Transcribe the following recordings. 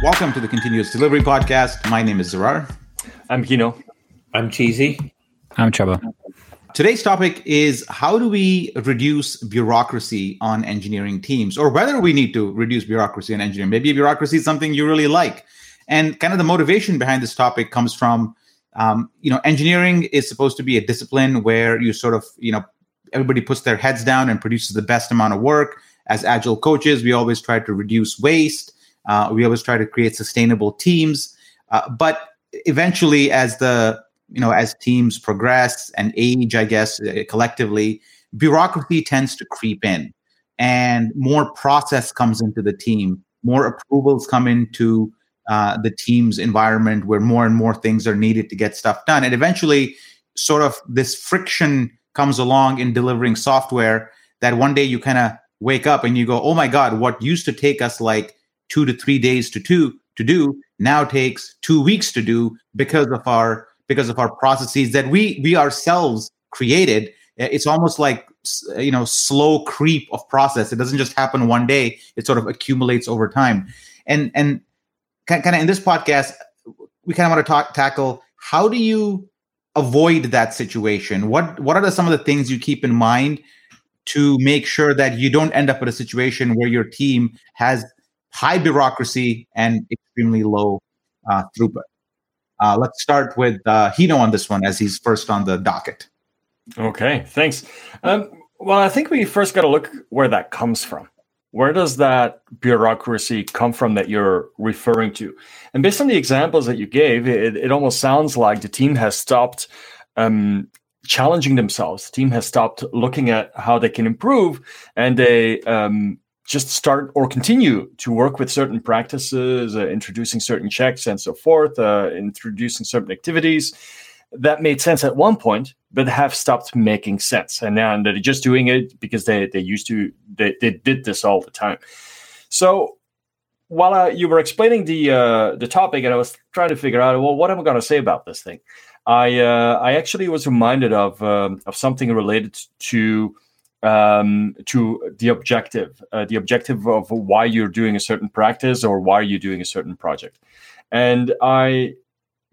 Welcome to the Continuous Delivery Podcast. My name is Zarar. I'm Gino. I'm Cheezy. I'm Csaba. Today's topic is how do we reduce bureaucracy on engineering teams, or whether we need to reduce bureaucracy on engineering. Maybe bureaucracy is something you really like. And kind of the motivation behind this topic comes from, um, you know, engineering is supposed to be a discipline where you sort of, you know, everybody puts their heads down and produces the best amount of work. As agile coaches, we always try to reduce waste uh, we always try to create sustainable teams. Uh, but eventually, as the you know as teams progress and age, I guess uh, collectively, bureaucracy tends to creep in, and more process comes into the team. More approvals come into uh, the team's environment, where more and more things are needed to get stuff done, and eventually, sort of this friction comes along in delivering software. That one day you kind of wake up and you go, "Oh my God, what used to take us like two to three days to do to do now takes two weeks to do because of our because of our processes that we we ourselves created. Uh, it's almost like uh, you know slow creep of process. It doesn't just happen one day. It sort of accumulates over time. And and kind of in this podcast we kind of want to talk tackle how do you avoid that situation? What what are the, some of the things you keep in mind to make sure that you don't end up in a situation where your team has high bureaucracy and extremely low uh, throughput. Uh, let's start with uh, Gino on this one as he's first on the docket. Okay, thanks. Um, well, I think we first got to look where that comes from. Where does that bureaucracy come from that you're referring to? And based on the examples that you gave, it, it almost sounds like the team has stopped um, challenging themselves. The team has stopped looking at how they can improve, and they um, just start or continue to work with certain practices, uh, introducing certain checks and so forth, uh, introducing certain activities that made sense at one point, but have stopped making sense. And now they're just doing it because they, they used to, they, they did this all the time. So while uh, you were explaining the uh, the topic, and I was trying to figure out, well, what am I going to say about this thing? I uh, I actually was reminded of um, of something related to um, to the objective, uh, the objective of why you're doing a certain practice or why you're doing a certain project. And I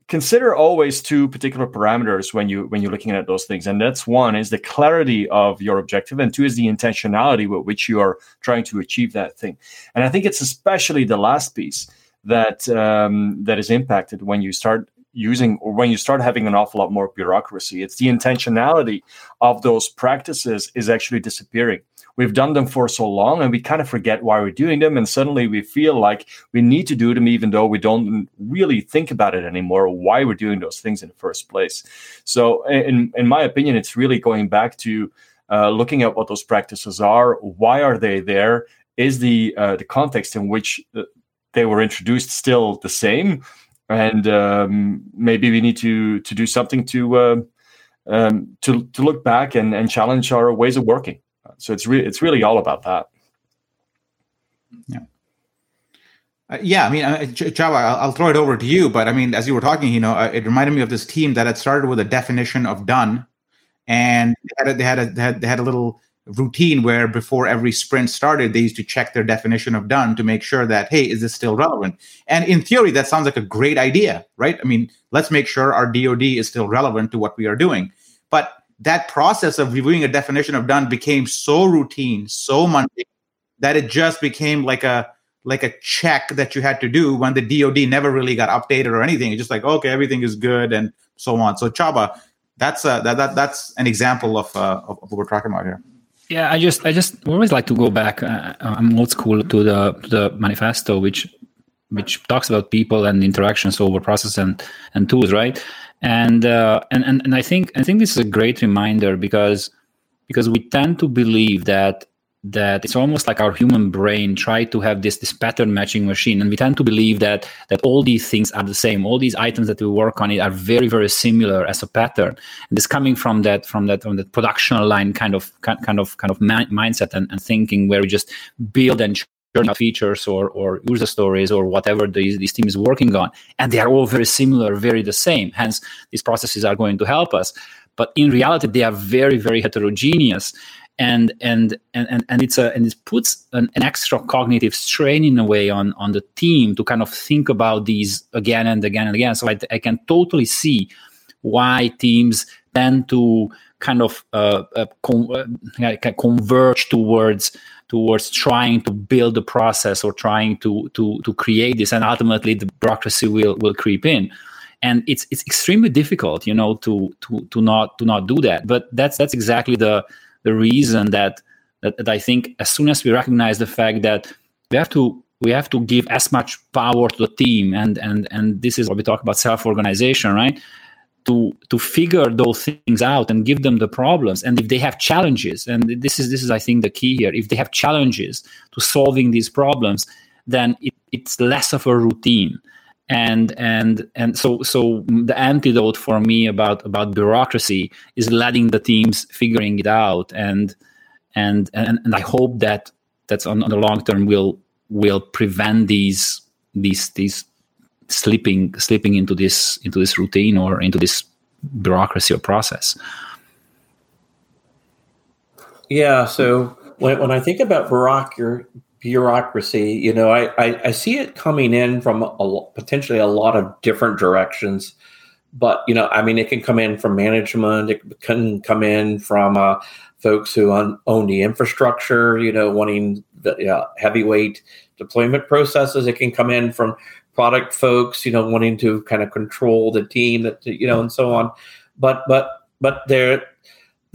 consider always two particular parameters when you when you're looking at those things and that's one is the clarity of your objective and two is the intentionality with which you are trying to achieve that thing and i think it's especially the last piece that um, that is impacted when you start using or when you start having an awful lot more bureaucracy it's the intentionality of those practices is actually disappearing. We've done them for so long and we kind of forget why we're doing them and suddenly we feel like we need to do them even though we don't really think about it anymore why we're doing those things in the first place. So in in my opinion it's really going back to uh, looking at what those practices are why are they there is the uh, the context in which uh, they were introduced still the same and um, maybe we need to to do something to uh, um, to to look back and, and challenge our ways of working. So it's really it's really all about that. Yeah. Uh, yeah, I mean, uh, Csaba, I'll, I'll, throw it over to you. But I mean, as you were talking, you know, uh, it reminded me of this team that had started with a definition of done, and they had a, they had a, they had, they had a little routine where before every sprint started, they used to check their definition of done to make sure that, hey, is this still relevant? And in theory, that sounds like a great idea, right? I mean, let's make sure our DoD is still relevant to what we are doing. But that process of reviewing a definition of done became so routine, so mundane that it just became like a like a check that you had to do when the DoD never really got updated or anything. It's just like, okay, everything is good and so on. So Csaba, that's a, that, that that's an example of, uh, of what we're talking about here. Yeah, I just I just always like to go back. Uh, I'm old school to the the manifesto, which which talks about people and interactions over process and and tools, right? And uh, and and and I think I think this is a great reminder because because we tend to believe that that it's almost like our human brain try to have this this pattern matching machine. And we tend to believe that that all these things are the same. All these items that we work on it are very very similar as a pattern. And it's coming from that from that from that production line kind of kind of kind of mindset and, and thinking where we just build and churn out features or or user stories or whatever these, this team is working on. And they are all very similar very the same. Hence these processes are going to help us. But in reality they are very very heterogeneous and and and and it's a and it puts an, an, extra cognitive strain in a way on on the team to kind of think about these again and again and again. So i, I can totally see why teams tend to kind of uh, uh, con- uh, converge towards towards trying to build a process or trying to to to create this and ultimately the bureaucracy will will creep in. And it's it's extremely difficult you know to to to not to not do that. But that's that's exactly the the reason that, that that i think as soon as we recognize the fact that we have to we have to give as much power to the team and and and this is what we talk about self organization right? To to figure those things out and give them the problems. And if they have challenges and this is this is i think the key here if they have challenges to solving these problems then it, it's less of a routine and and and so so the antidote for me about about bureaucracy is letting the teams figuring it out. And and and, and i hope that that's on, on the long term will will prevent these these these slipping slipping into this into this routine or into this bureaucracy or process. Yeah so when, when i think about bureaucracy bureaucracy, you know, I, I, I, see it coming in from a, potentially a lot of different directions. But, you know, I mean, it can come in from management, it can come in from uh, folks who own, own the infrastructure, you know, wanting the uh, heavyweight deployment processes. It can come in from product folks, you know, wanting to kind of control the team, that you know, and so on. But, but, but there,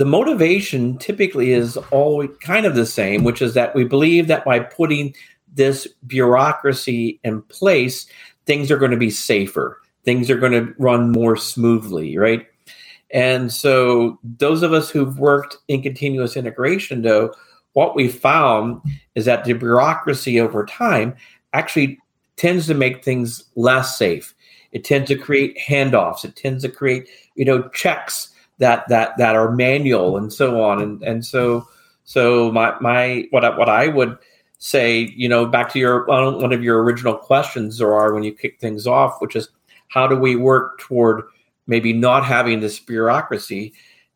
the motivation typically is always kind of the same, which is that we believe that by putting this bureaucracy in place, things are going to be safer, things are going to run more smoothly, right? And so, those of us who've worked in continuous integration, though, what we found is that the bureaucracy over time actually tends to make things less safe. It tends to create handoffs. It tends to create, you know, checks that that that are manual and so on. And and so so my my what I, what I would say you know back to your one of your original questions or are when you kick things off which is how do we work toward maybe not having this bureaucracy?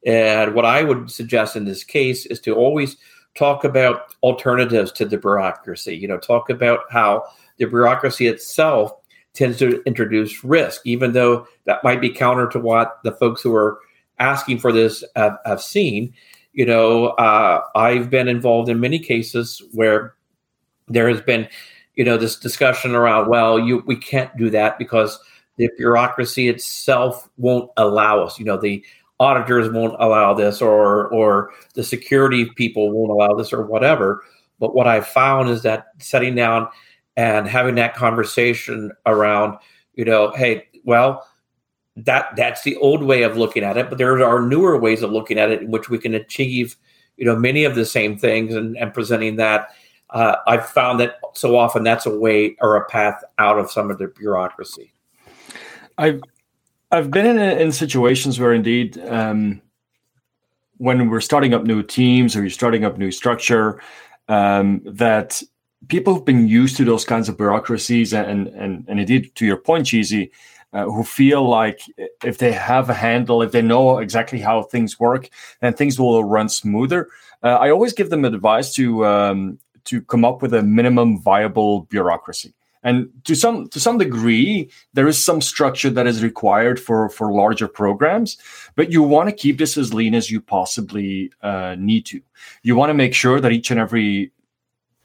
And what I would suggest in this case is to always talk about alternatives to the bureaucracy you know talk about how the bureaucracy itself tends to introduce risk even though that might be counter to what the folks who are asking for this have, have seen. You know, uh, I've been involved in many cases where there has been, you know, this discussion around, well, you we can't do that because the bureaucracy itself won't allow us. You know, the auditors won't allow this, or or the security people won't allow this, or whatever. But what I found is that setting down and having that conversation around, you know, hey, well, that that's the old way of looking at it but there are newer ways of looking at it in which we can achieve you know many of the same things and, and presenting that. Uh, i've found that so often that's a way or a path out of some of the bureaucracy. I've i've been in, in situations where indeed um, when we're starting up new teams or you're starting up new structure um, that people have been used to those kinds of bureaucracies and and and indeed to your point Cheezy uh, who feel like if they have a handle, if they know exactly how things work, then things will run smoother. Uh, I always give them advice to um, to come up with a minimum viable bureaucracy. And to some to some degree, there is some structure that is required for for larger programs, but you want to keep this as lean as you possibly uh, need to. You want to make sure that each and every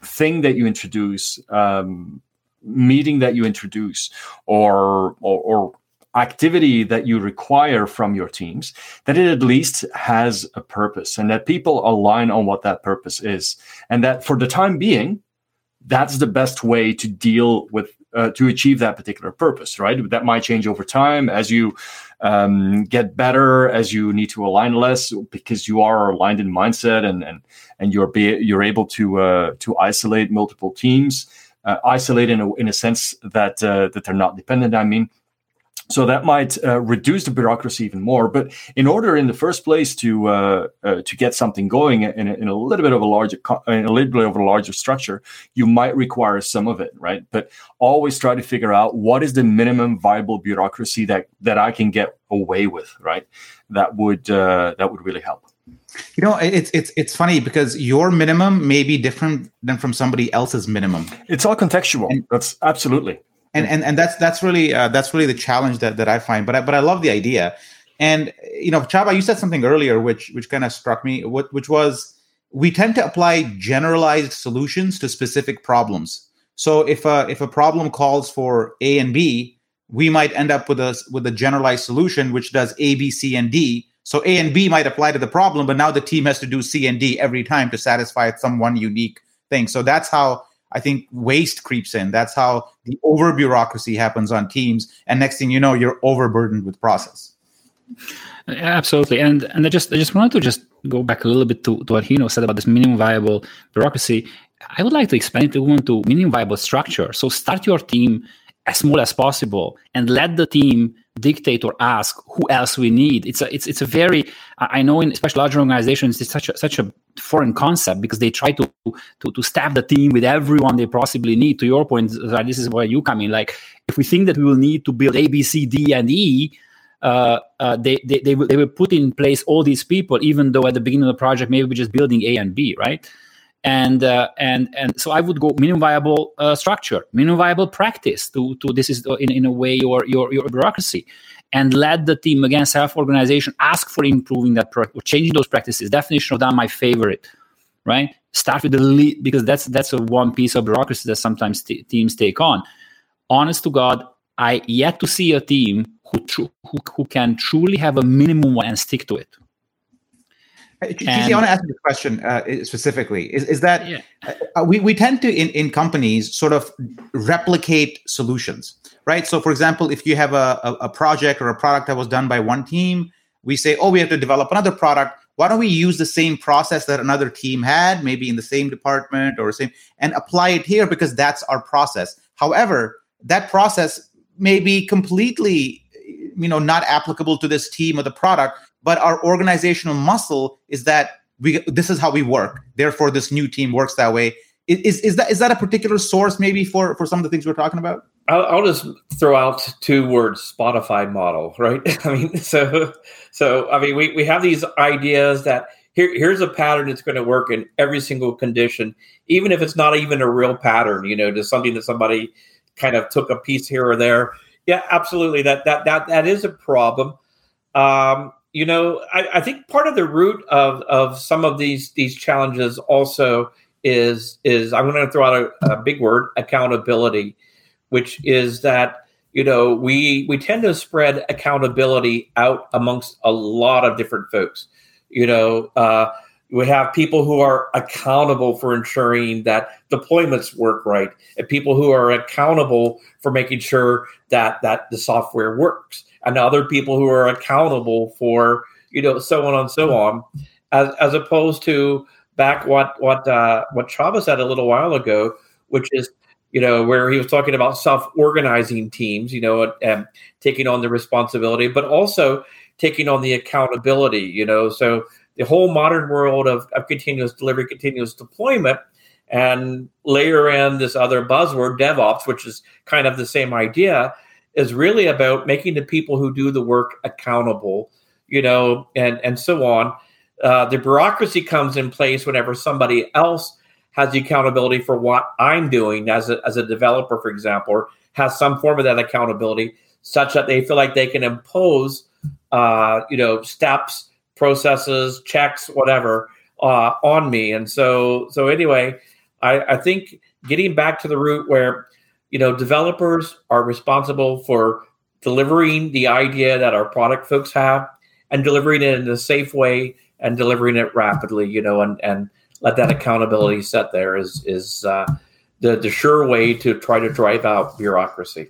thing that you introduce um, meeting that you introduce or, or, or activity that you require from your teams that it at least has a purpose and that people align on what that purpose is. And that for the time being that's the best way to deal with uh, to achieve that particular purpose right? That might change over time as you um, get better as you need to align less because you are aligned in mindset and and and you're be, you're able to uh, to isolate multiple teams uh, isolate in a, in a sense that uh, that they're not dependent. I mean, so that might uh, reduce the bureaucracy even more. But in order, in the first place, to uh, uh, to get something going in a, in a, little bit of a larger in a little bit of a larger structure, you might require some of it, right? But always try to figure out what is the minimum viable bureaucracy that that I can get away with, right? That would uh, that would really help. You know, it's it's it's funny because your minimum may be different than from somebody else's minimum. It's all contextual. And, that's absolutely. And and and that's that's really uh, that's really the challenge that that I find. But I, but I love the idea. And you know, Csaba, you said something earlier which which kind of struck me, which was we tend to apply generalized solutions to specific problems. So if a if a problem calls for A and B, we might end up with a with a generalized solution which does A, B, C, and D so A and B might apply to the problem, but now the team has to do C and D every time to satisfy some one unique thing. So that's how I think waste creeps in. That's how the over bureaucracy happens on teams. And next thing you know, you're overburdened with process. Absolutely. And and I just I just wanted to just go back a little bit to, to what Gino said about this minimum viable bureaucracy. I would like to expand it to minimum viable structure. So start your team as small as possible and let the team dictate or ask who else we need. It's a it's it's a very I know in especially larger organizations it's such a such a foreign concept because they try to to to staff the team with everyone they possibly need. To your point, this is where you come in. Like if we think that we will need to build A, B, C, D, and E. Uh, uh, they, they, they, will, they will put in place all these people, even though at the beginning of the project, maybe we're just building A and B, right? And uh, and and so I would go minimum viable uh, structure, minimum viable practice. To to this is in, in a way your your your bureaucracy, and let the team again self organization ask for improving that pro- or changing those practices. Definition of that my favorite, right? Start with the lead because that's that's a one piece of bureaucracy that sometimes t- teams take on. Honest to God, I yet to see a team who tr- who who can truly have a minimum one and stick to it I want to ask you a question uh, specifically. Is, is that yeah. uh, we, we tend to, in, in companies, sort of replicate solutions, right? So, for example, if you have a, a, a, project or a product that was done by one team, we say, oh, we have to develop another product. Why don't we use the same process that another team had, maybe in the same department or same, and apply it here because that's our process. However, that process may be completely you know not applicable to this team or the product but our organizational muscle is that we this is how we work. Therefore this new team works that way. Is is that is that a particular source maybe for for some of the things we're talking about? I'll, I'll just throw out two words spotify model right? I mean so so i mean we, we have these ideas that here, here's a pattern that's going to work in every single condition even if it's not even a real pattern you know just something that somebody kind of took a piece here or there yeah absolutely that that that that is a problem um you know, I, I, think part of the root of of some of these these challenges also is is I'm going to throw out a, a, big word accountability, which is that you know we we tend to spread accountability out amongst a lot of different folks. You know, uh, we have people who are accountable for ensuring that deployments work right, and people who are accountable for making sure that that the software works and other people who are accountable for you know so on and so on. As as opposed to back what what uh, what Csaba said a little while ago which is you know where he was talking about self-organizing teams you know and, and taking on the responsibility but also taking on the accountability you know. So the whole modern world of, of continuous delivery continuous deployment and layer in this other buzzword devops which is kind of the same idea is really about making the people who do the work accountable, you know, and and so on. Uh, the bureaucracy comes in place whenever somebody else has the accountability for what I'm doing as a, as a developer, for example, or has some form of that accountability, such that they feel like they can impose, uh, you know, steps, processes, checks, whatever, uh, on me. And so, so anyway, I, I think getting back to the root where you know, developers are responsible for delivering the idea that our product folks have and delivering it in a safe way and delivering it rapidly, you know, and, and let that accountability set there is, is uh, the, the sure way to try to drive out bureaucracy.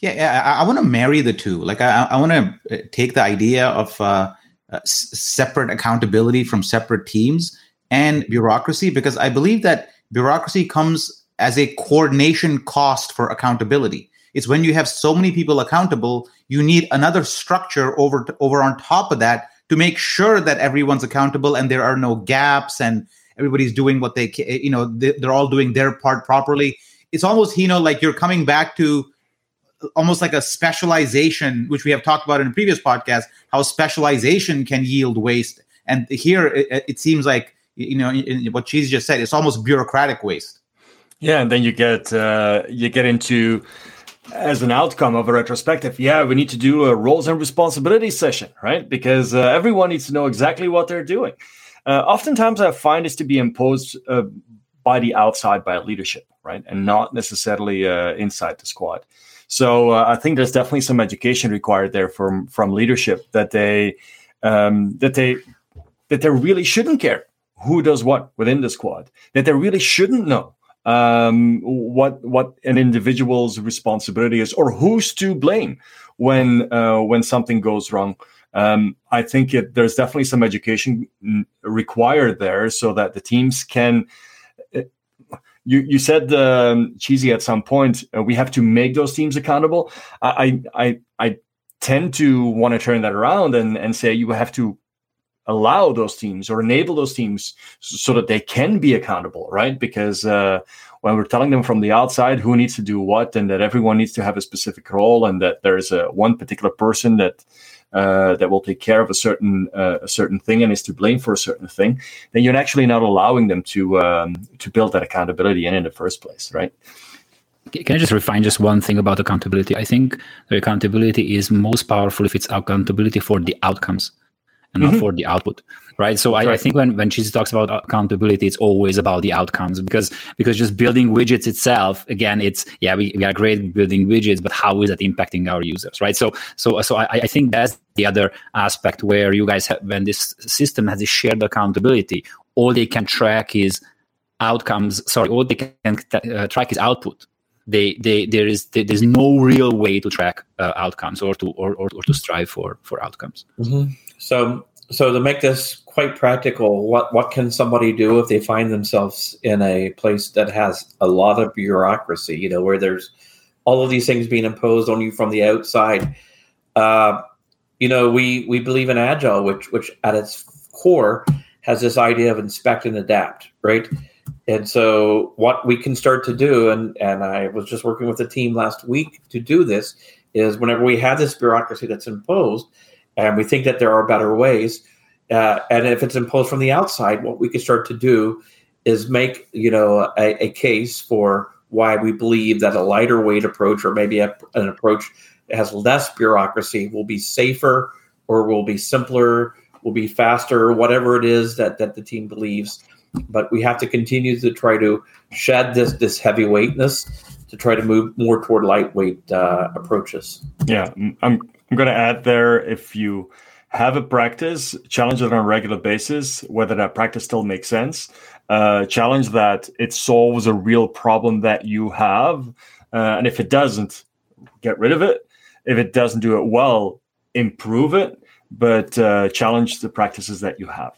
Yeah, yeah I, I want to marry the two. Like, I, I want to uh, take the idea of uh, uh, separate accountability from separate teams and bureaucracy because I believe that bureaucracy comes as a coordination cost for accountability. It's when you have so many people accountable, you need another structure over over on top of that to make sure that everyone's accountable and there are no gaps and everybody's doing what they you know they're all doing their part properly. It's almost you know like you're coming back to almost like a specialization, which we have talked about in a previous podcast, how specialization can yield waste And here, it, it seems like you know what she's just said. It's almost bureaucratic waste. Yeah, and then you get uh, you get into as an outcome of a retrospective, yeah, we need to do a roles and responsibilities session, right? Because uh, everyone needs to know exactly what they're doing. Uh, oftentimes, I find is to be imposed uh, by the outside by leadership, right, and not necessarily uh, inside the squad. So uh, I think there's definitely some education required there from from leadership that they um, that they that they really shouldn't care who does what within the squad. That they really shouldn't know um, what what an individual's responsibility is or who's to blame when uh, when something goes wrong. Um, I think it, there's definitely some education required there so that the teams can. Uh, you you said um, Cheezy at some point. Uh, we have to make those teams accountable. I I I tend to want to turn that around and and say you have to allow those teams or enable those teams so that they can be accountable, right? Because uh, when we're telling them from the outside who needs to do what and that everyone needs to have a specific role and that there's a one particular person that uh, that will take care of a certain uh, a certain thing and is to blame for a certain thing, then you're actually not allowing them to um, to build that accountability in in the first place, right? Can I just refine just one thing about accountability? I think the accountability is most powerful if it's accountability for the outcomes and mm-hmm. not for the output right so I. I, think when, when she talks about accountability it's always about the outcomes because because just building widgets itself again it's yeah we, we are great building widgets but how is that impacting our users right so so so i, I think that's the other aspect where you guys have when this system has a shared accountability all they can track is outcomes sorry all they can uh, track is output they, they there is there's no real way to track uh, outcomes or to or, or, or, to strive for for outcomes mm-hmm. So, so to make this quite practical, what what can somebody do if they find themselves in a place that has a lot of bureaucracy? You know, where there's all of these things being imposed on you from the outside. Uh, you know, we we believe in agile, which which at its core has this idea of inspect and adapt, right? And so, what we can start to do, and and I was just working with a team last week to do this, is whenever we have this bureaucracy that's imposed, and we think that there are better ways. Uh, and if it's imposed from the outside, what we can start to do is make you know a, a case for why we believe that a lighter weight approach, or maybe a, an approach that has less bureaucracy, will be safer, or will be simpler, will be faster, whatever it is that that the team believes. But we have to continue to try to shed this this heavyweightness to try to move more toward lightweight uh, approaches. Yeah, I'm I'm going to add there if you have a practice, challenge it on a regular basis, whether that practice still makes sense. Uh, challenge that it solves a real problem that you have. Uh, and if it doesn't, get rid of it. If it doesn't do it well, improve it, but uh, challenge the practices that you have.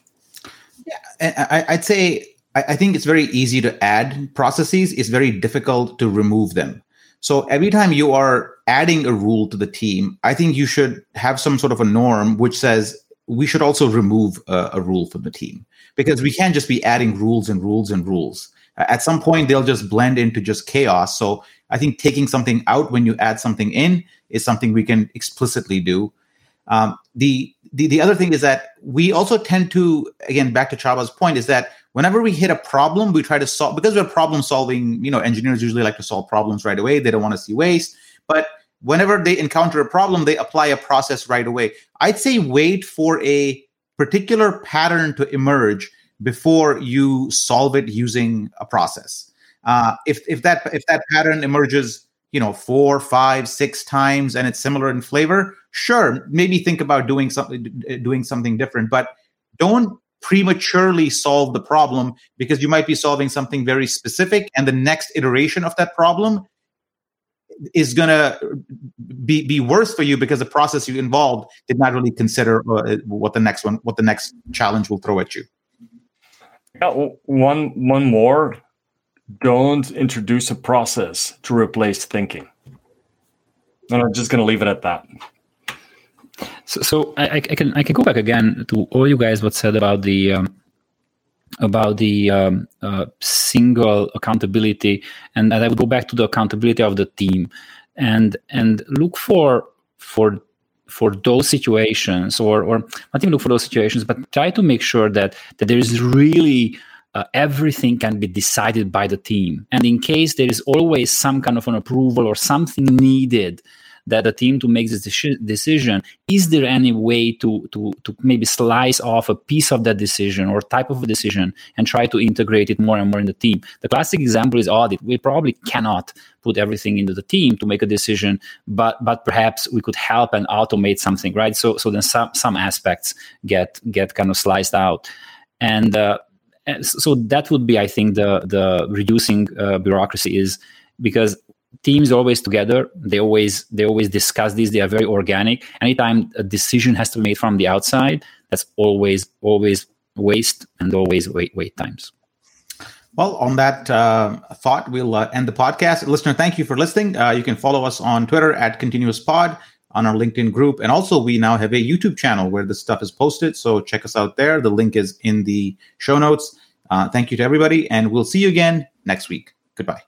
Yeah, I, would say I think it's very easy to add processes. It's very difficult to remove them. So every time you are adding a rule to the team, I think you should have some sort of a norm which says we should also remove a, a rule from the team because we can't just be adding rules and rules and rules. At some point, they'll just blend into just chaos. So I think taking something out when you add something in is something we can explicitly do. Um, the, the the other thing is that we also tend to again back to Csaba's point is that whenever we hit a problem, we try to solve because we're problem solving. You know, engineers usually like to solve problems right away. They don't want to see waste. But whenever they encounter a problem, they apply a process right away. I'd say wait for a particular pattern to emerge before you solve it using a process. Uh, if if that if that pattern emerges, you know, four, five, six times, and it's similar in flavor, sure, maybe think about doing something doing something different. But don't prematurely solve the problem because you might be solving something very specific and the next iteration of that problem is going to be be worse for you because the process you involved did not really consider uh, what the next one what the next challenge will throw at you. Yeah, one one more. Don't introduce a process to replace thinking. And i'm just going to leave it at that so, so I, I, can I can go back again to all you guys what said about the um, about the um, uh, single accountability, and I would go back to the accountability of the team, and and look for for for those situations or or not even look for those situations but try to make sure that that there is really uh, everything can be decided by the team. And in case there is always some kind of an approval or something needed that a team to make this decision is there any way to to to maybe slice off a piece of that decision or type of a decision and try to integrate it more and more in the team? The classic example is audit. We probably cannot put everything into the team to make a decision but but perhaps we could help and automate something right? So so then some some aspects get get kind of sliced out. And uh, so that would be i think the the reducing uh, bureaucracy is because teams always together they always they always discuss this they are very organic anytime a decision has to be made from the outside that's always always waste and always wait wait times well, on that uh, thought, we'll uh, end the podcast. Listener, thank you for listening. Uh, you can follow us on Twitter at Continuous Pod, on our LinkedIn group, and also we now have a YouTube channel where this stuff is posted. So check us out there. The link is in the show notes. Uh, thank you to everybody, and we'll see you again next week. Goodbye.